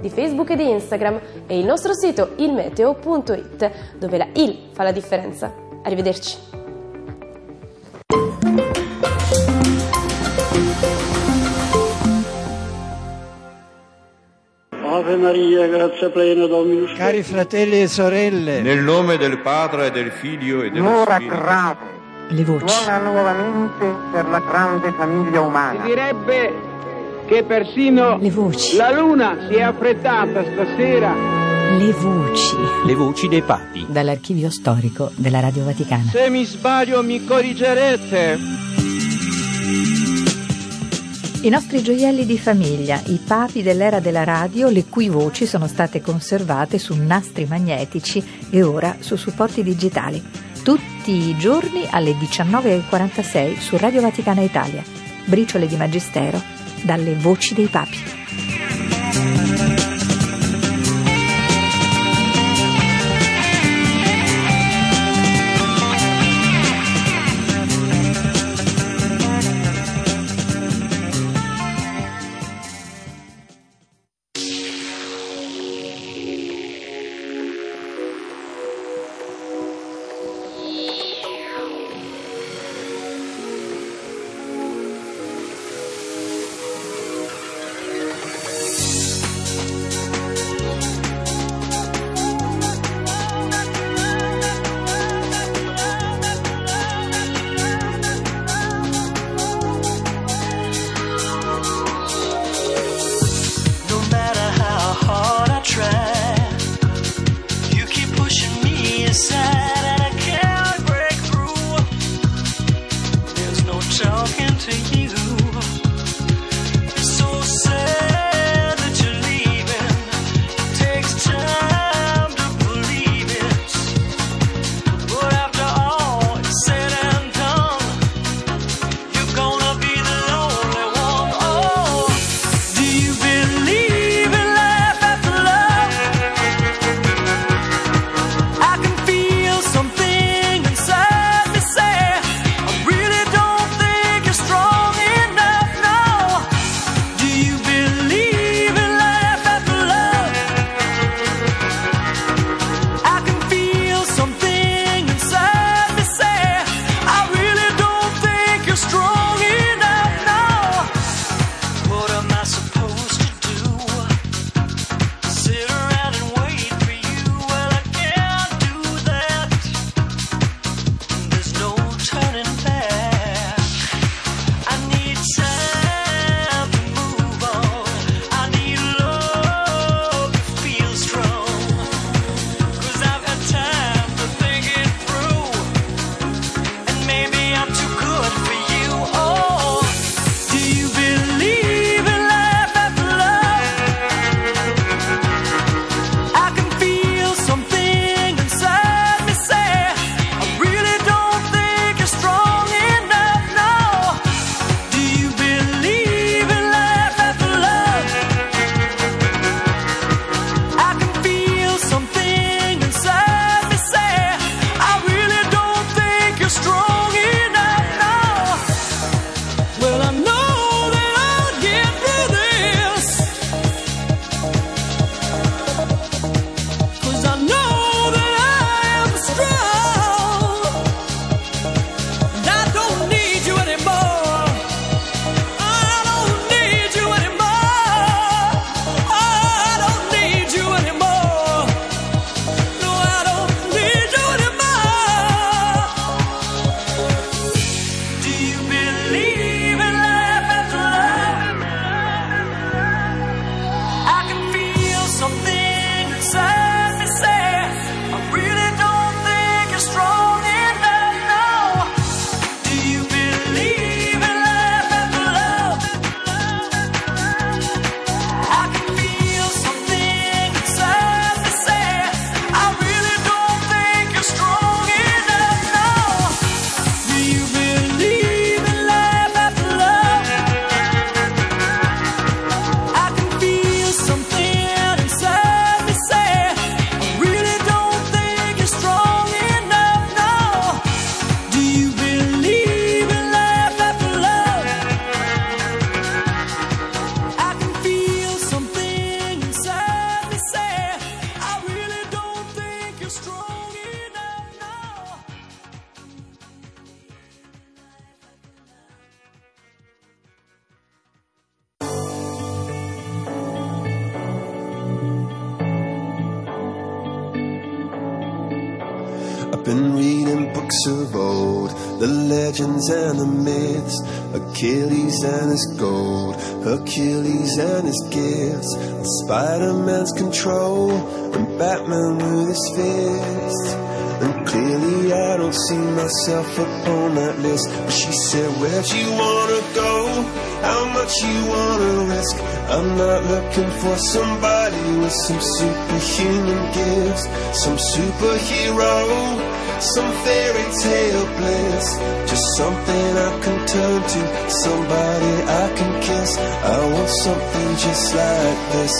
di Facebook e di Instagram e il nostro sito ilmeteo.it dove la IL fa la differenza. Arrivederci. Ave Maria, grazia plena, Dominus Cari fratelli e sorelle, Nel nome del Padre, del Figlio e dello L'ora Spirito. grave Le voci. suona nuovamente per la grande famiglia Si umana. direbbe che persino Le voci. la luna si è affrettata stasera Le voci. Le voci dei papi. Dall'archivio storico della Radio Vaticana. Se mi sbaglio mi corrigerete. I nostri gioielli di famiglia, i papi dell'era della radio, le cui voci sono state conservate su nastri magnetici e ora su supporti digitali. Tutti i giorni alle 19.46 su Radio Vaticana Italia. Briciole di Magistero dalle voci dei papi. His gold, Hercules and his gifts, and Spider-Man's control, and Batman with his fists. And clearly I don't see myself upon that list. But she said, Where'd you wanna go? How much you wanna risk? I'm not looking for somebody with some superhuman gifts, some superhero, some fairy tale bliss. Just something I can turn to, somebody I can kiss. I want something just like this.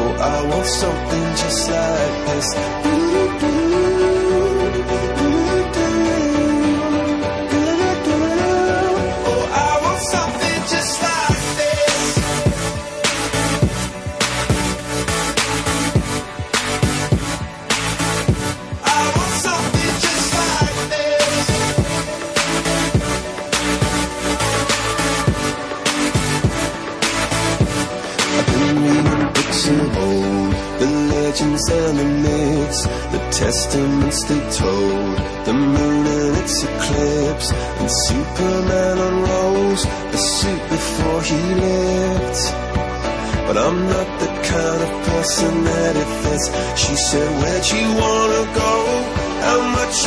Oh, I want something just like this.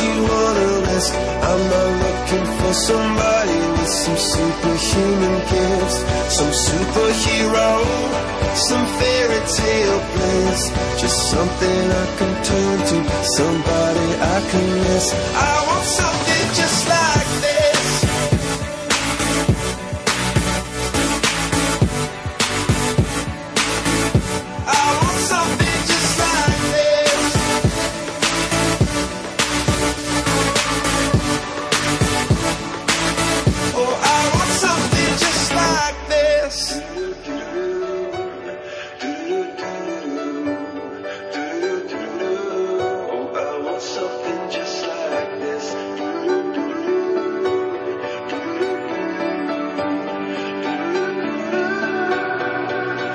You wanna risk? I'm not looking for somebody with some superhuman gifts, some superhero, some fairy tale bliss. Just something I can turn to, somebody I can miss. I want something just like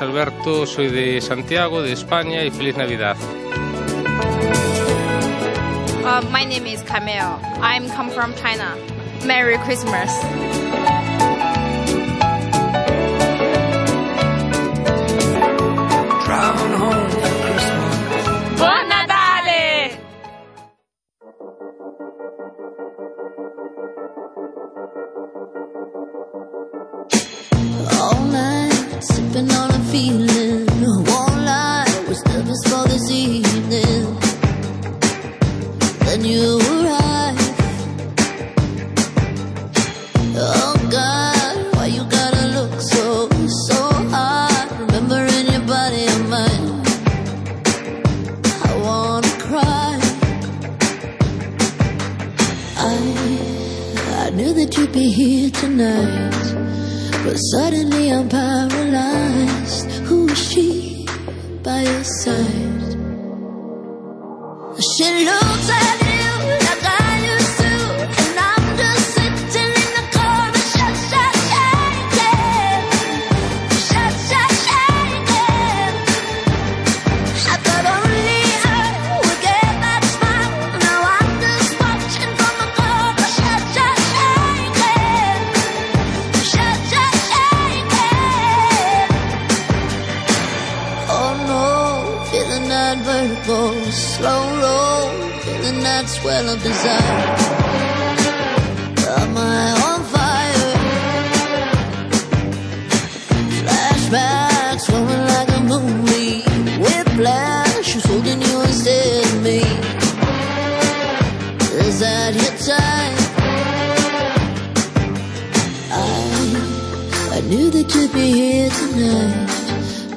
Alberto, soy de Santiago, de España y feliz Navidad. Uh, my name is Camille. I'm come from China. Merry Christmas. knew that you'd be here tonight. But suddenly I'm paralyzed. Who is she by your side? She looks. That swell of desire. Am I on fire? Flashbacks flowing like a movie. Whiplash, who's holding you instead of me? Is that your time? I, I knew that you'd be here tonight,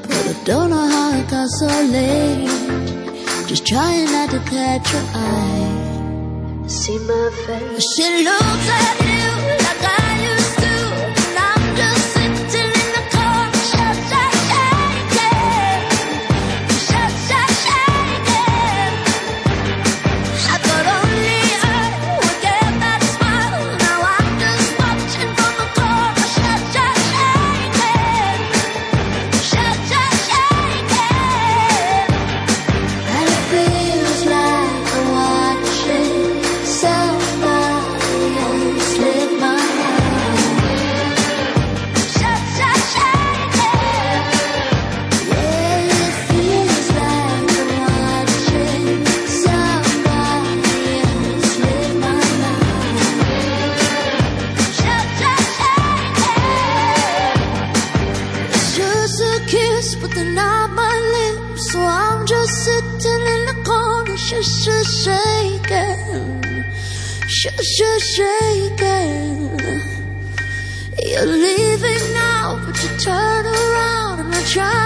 but I don't know how it got so late. Just trying not to catch your eye see my face. She looks like You turn around and I try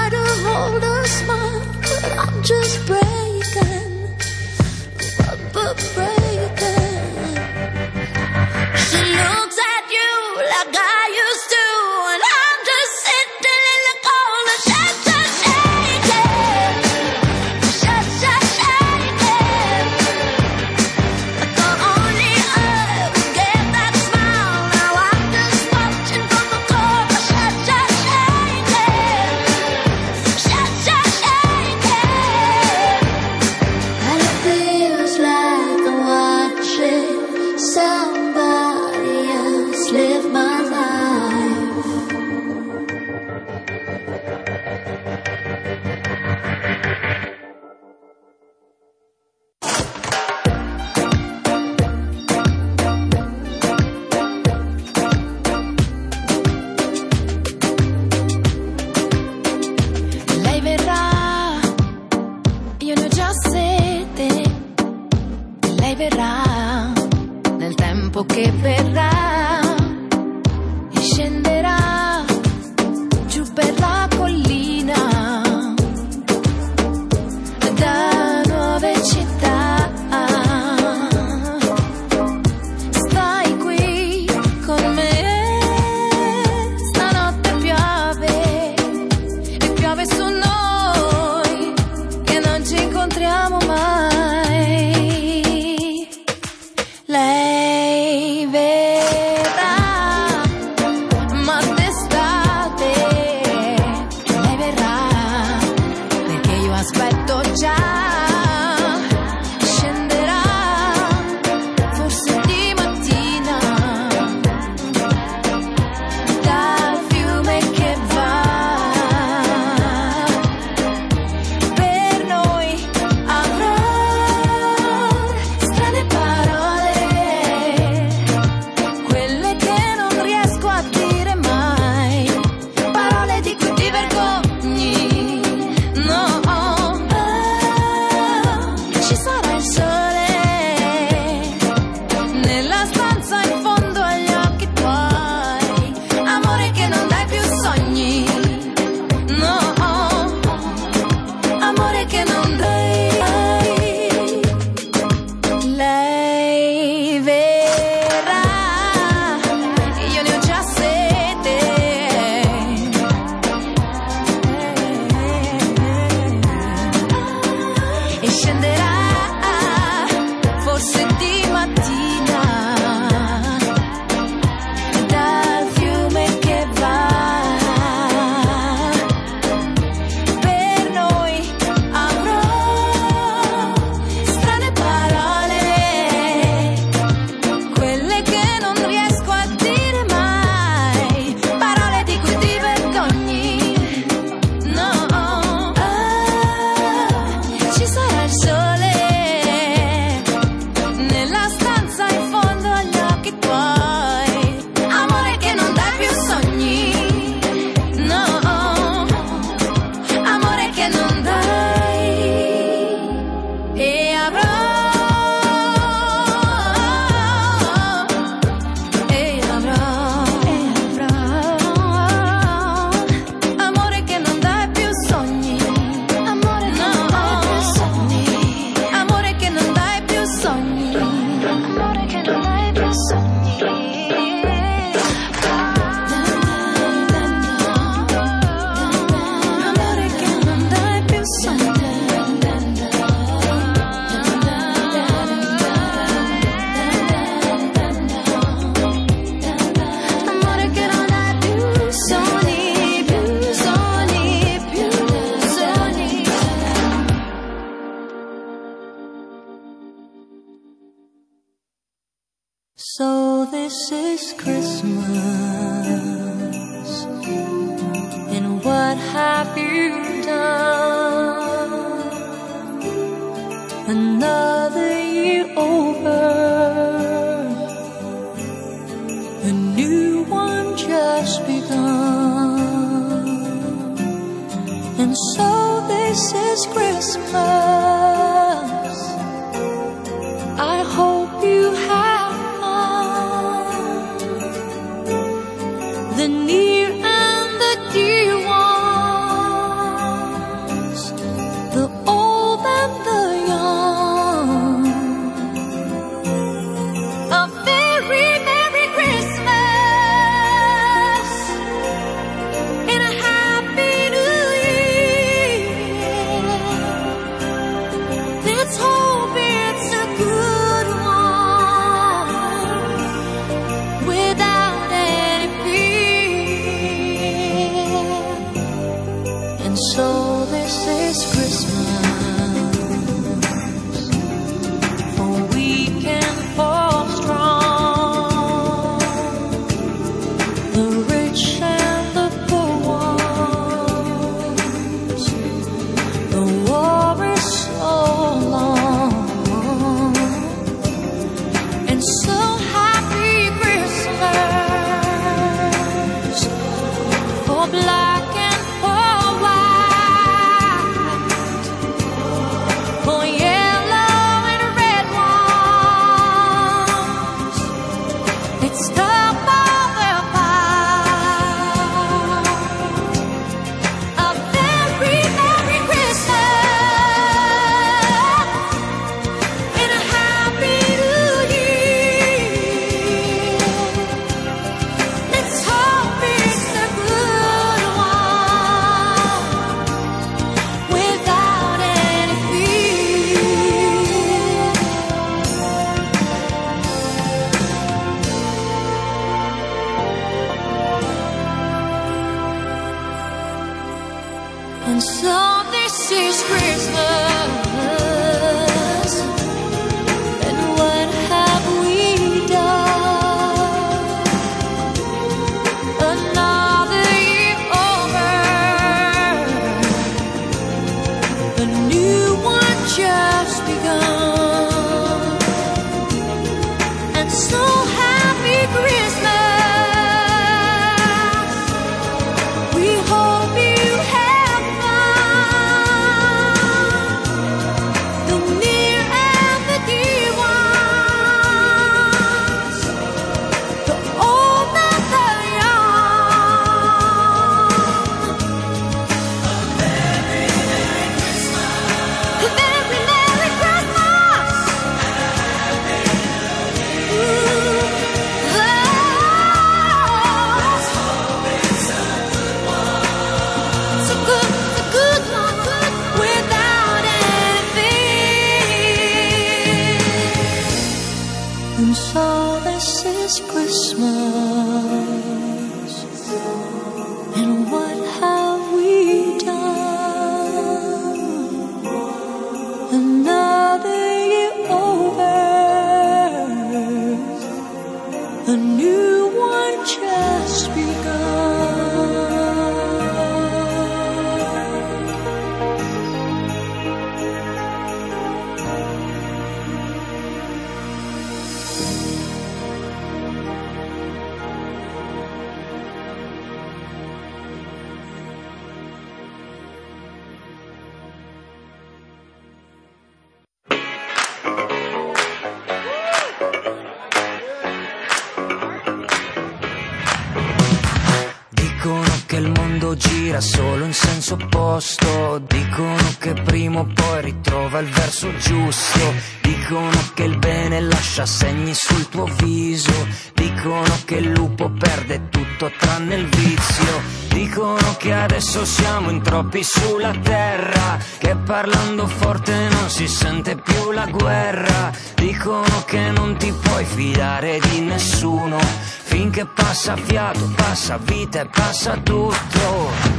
gira solo in senso opposto. Dicono che prima o poi ritrova il verso giusto. Dicono che il bene lascia segni sul tuo viso. Dicono che il lupo perde tutto tranne il vizio. Dicono che adesso siamo in troppi sulla terra, che parlando forte non si sente più la guerra. Dicono che non ti puoi fidare di nessuno, finché passa fiato, passa vita e passa tutto.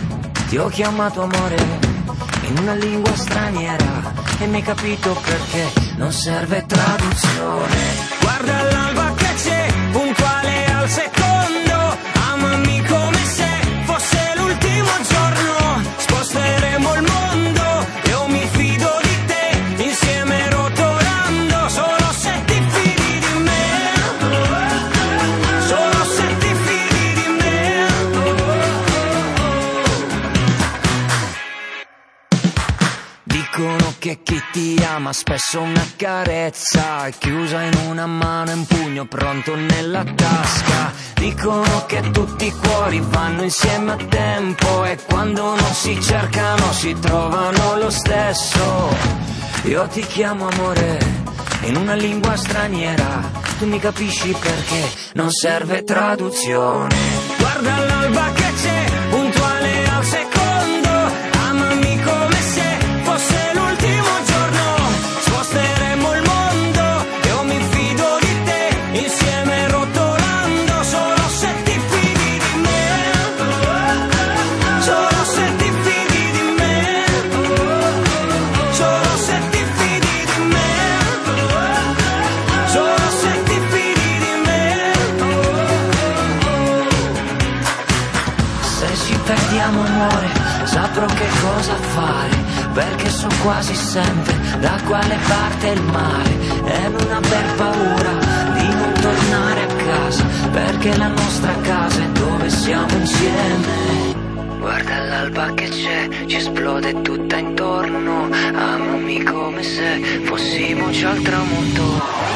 Ti ho chiamato amore in una lingua straniera e mi hai capito perché non serve traduzione. Guarda l'alba ma spesso una carezza chiusa in una mano e un pugno pronto nella tasca. Dicono che tutti i cuori vanno insieme a tempo e quando non si cercano si trovano lo stesso. Io ti chiamo amore in una lingua straniera, tu mi capisci perché non serve traduzione. Guarda l'alba che cosa fare, perché so quasi sempre da quale parte il mare e non aver paura di non tornare a casa, perché la nostra casa è dove siamo insieme. Guarda l'alba che c'è, ci esplode tutta intorno, amami come se fossimo già al tramonto.